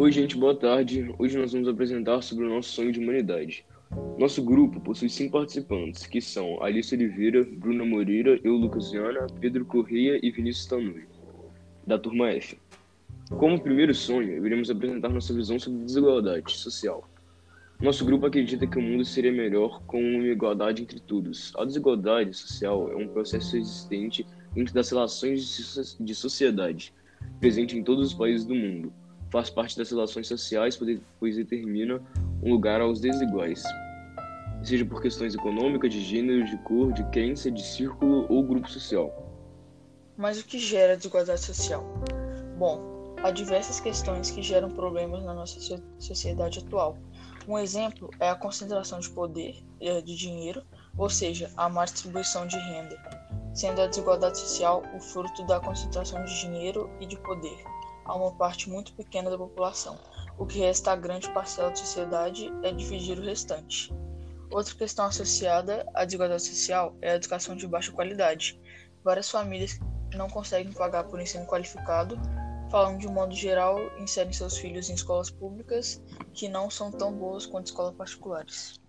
Oi, gente, boa tarde. Hoje nós vamos apresentar sobre o nosso sonho de humanidade. Nosso grupo possui cinco participantes, que são Alice Oliveira, Bruna Moreira, eu, Lucas Viana, Pedro Correia e Vinícius Tanui, da turma F. Como primeiro sonho, iremos apresentar nossa visão sobre desigualdade social. Nosso grupo acredita que o mundo seria melhor com uma igualdade entre todos. A desigualdade social é um processo existente dentro das relações de sociedade, presente em todos os países do mundo. Faz parte das relações sociais, pois determina um lugar aos desiguais, seja por questões econômicas, de gênero, de cor, de crença, de círculo ou grupo social. Mas o que gera desigualdade social? Bom, há diversas questões que geram problemas na nossa sociedade atual um exemplo é a concentração de poder, eh, de dinheiro, ou seja, a má distribuição de renda, sendo a desigualdade social o fruto da concentração de dinheiro e de poder a uma parte muito pequena da população. O que resta a grande parcela da sociedade é dividir o restante. Outra questão associada à desigualdade social é a educação de baixa qualidade. Várias famílias não conseguem pagar por ensino qualificado falando de modo geral, inserem seus filhos em escolas públicas que não são tão boas quanto escolas particulares.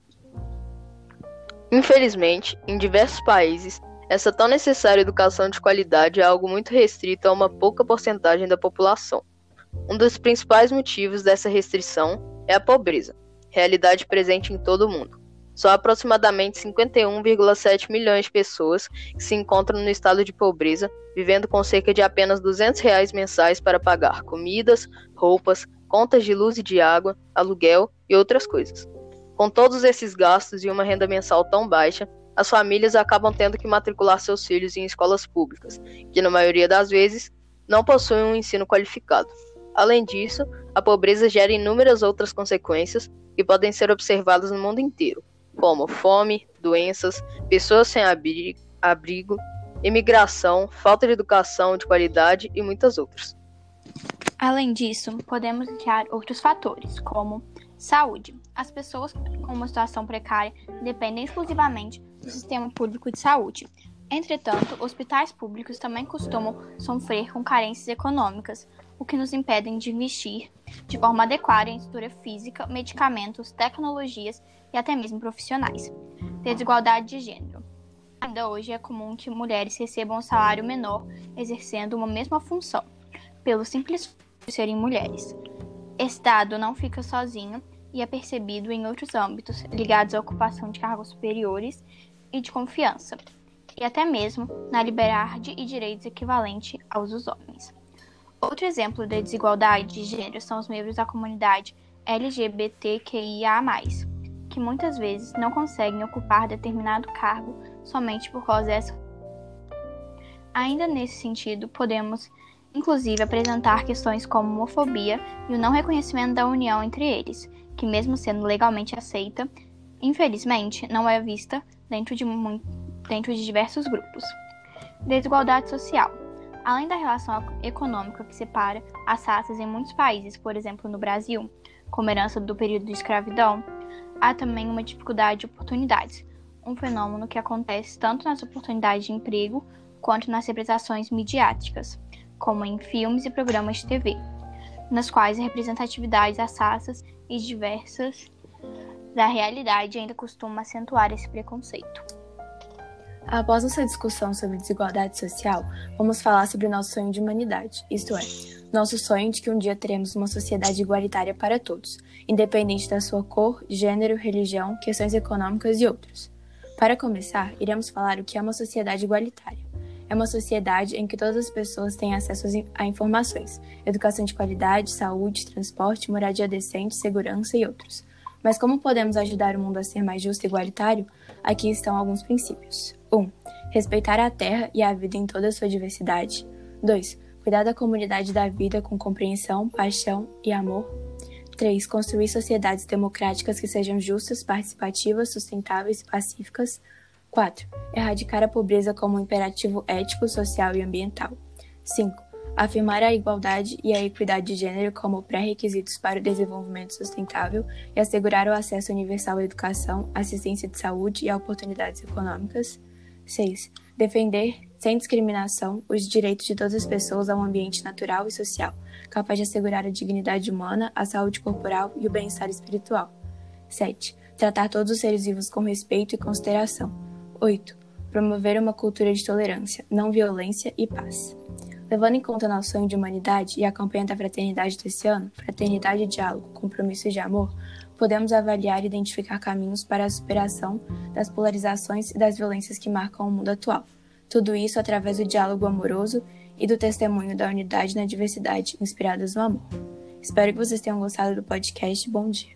Infelizmente, em diversos países, essa tão necessária educação de qualidade é algo muito restrito a uma pouca porcentagem da população. Um dos principais motivos dessa restrição é a pobreza, realidade presente em todo o mundo. Só aproximadamente 51,7 milhões de pessoas que se encontram no estado de pobreza, vivendo com cerca de apenas 200 reais mensais para pagar comidas, roupas, contas de luz e de água, aluguel e outras coisas. Com todos esses gastos e uma renda mensal tão baixa, as famílias acabam tendo que matricular seus filhos em escolas públicas, que na maioria das vezes não possuem um ensino qualificado. Além disso, a pobreza gera inúmeras outras consequências que podem ser observadas no mundo inteiro, como fome, doenças, pessoas sem abrigo, imigração, falta de educação de qualidade e muitas outras. Além disso, podemos criar outros fatores, como saúde. As pessoas com uma situação precária dependem exclusivamente do sistema público de saúde. Entretanto, hospitais públicos também costumam sofrer com carências econômicas, o que nos impedem de investir de forma adequada em estrutura física, medicamentos, tecnologias e até mesmo profissionais. Desigualdade de gênero. Ainda hoje é comum que mulheres recebam um salário menor exercendo uma mesma função, pelo simples fato de serem mulheres. Esse dado não fica sozinho e é percebido em outros âmbitos ligados à ocupação de cargos superiores e de confiança, e até mesmo na liberdade e direitos equivalente aos dos homens. Outro exemplo de desigualdade de gênero são os membros da comunidade LGBTQIA, que muitas vezes não conseguem ocupar determinado cargo somente por causa dessa. Ainda nesse sentido, podemos inclusive apresentar questões como homofobia e o não reconhecimento da união entre eles, que, mesmo sendo legalmente aceita, infelizmente não é vista dentro de, dentro de diversos grupos. Desigualdade social. Além da relação econômica que separa as raças em muitos países, por exemplo no Brasil, como herança do período de escravidão, há também uma dificuldade de oportunidades, um fenômeno que acontece tanto nas oportunidades de emprego quanto nas representações midiáticas, como em filmes e programas de TV, nas quais a representatividade das raças e diversas da realidade ainda costuma acentuar esse preconceito. Após nossa discussão sobre desigualdade social, vamos falar sobre nosso sonho de humanidade, isto é, nosso sonho de que um dia teremos uma sociedade igualitária para todos, independente da sua cor, gênero, religião, questões econômicas e outros. Para começar, iremos falar o que é uma sociedade igualitária. É uma sociedade em que todas as pessoas têm acesso a informações, educação de qualidade, saúde, transporte, moradia decente, segurança e outros. Mas como podemos ajudar o mundo a ser mais justo e igualitário? Aqui estão alguns princípios. 1. Um, respeitar a terra e a vida em toda a sua diversidade. 2 Cuidar da comunidade da vida com compreensão, paixão e amor. 3. Construir sociedades democráticas que sejam justas, participativas, sustentáveis e pacíficas. 4. Erradicar a pobreza como um imperativo ético, social e ambiental. 5. Afirmar a igualdade e a equidade de gênero como pré-requisitos para o desenvolvimento sustentável e assegurar o acesso universal à educação, assistência de saúde e a oportunidades econômicas. 6. Defender sem discriminação, os direitos de todas as pessoas a um ambiente natural e social, capaz de assegurar a dignidade humana, a saúde corporal e o bem-estar espiritual. 7. Tratar todos os seres vivos com respeito e consideração. 8. Promover uma cultura de tolerância, não violência e paz. Levando em conta nosso sonho de humanidade e a campanha da fraternidade desse ano, Fraternidade e Diálogo, Compromisso de Amor, podemos avaliar e identificar caminhos para a superação das polarizações e das violências que marcam o mundo atual. Tudo isso através do diálogo amoroso e do testemunho da unidade na diversidade, inspiradas no amor. Espero que vocês tenham gostado do podcast. Bom dia.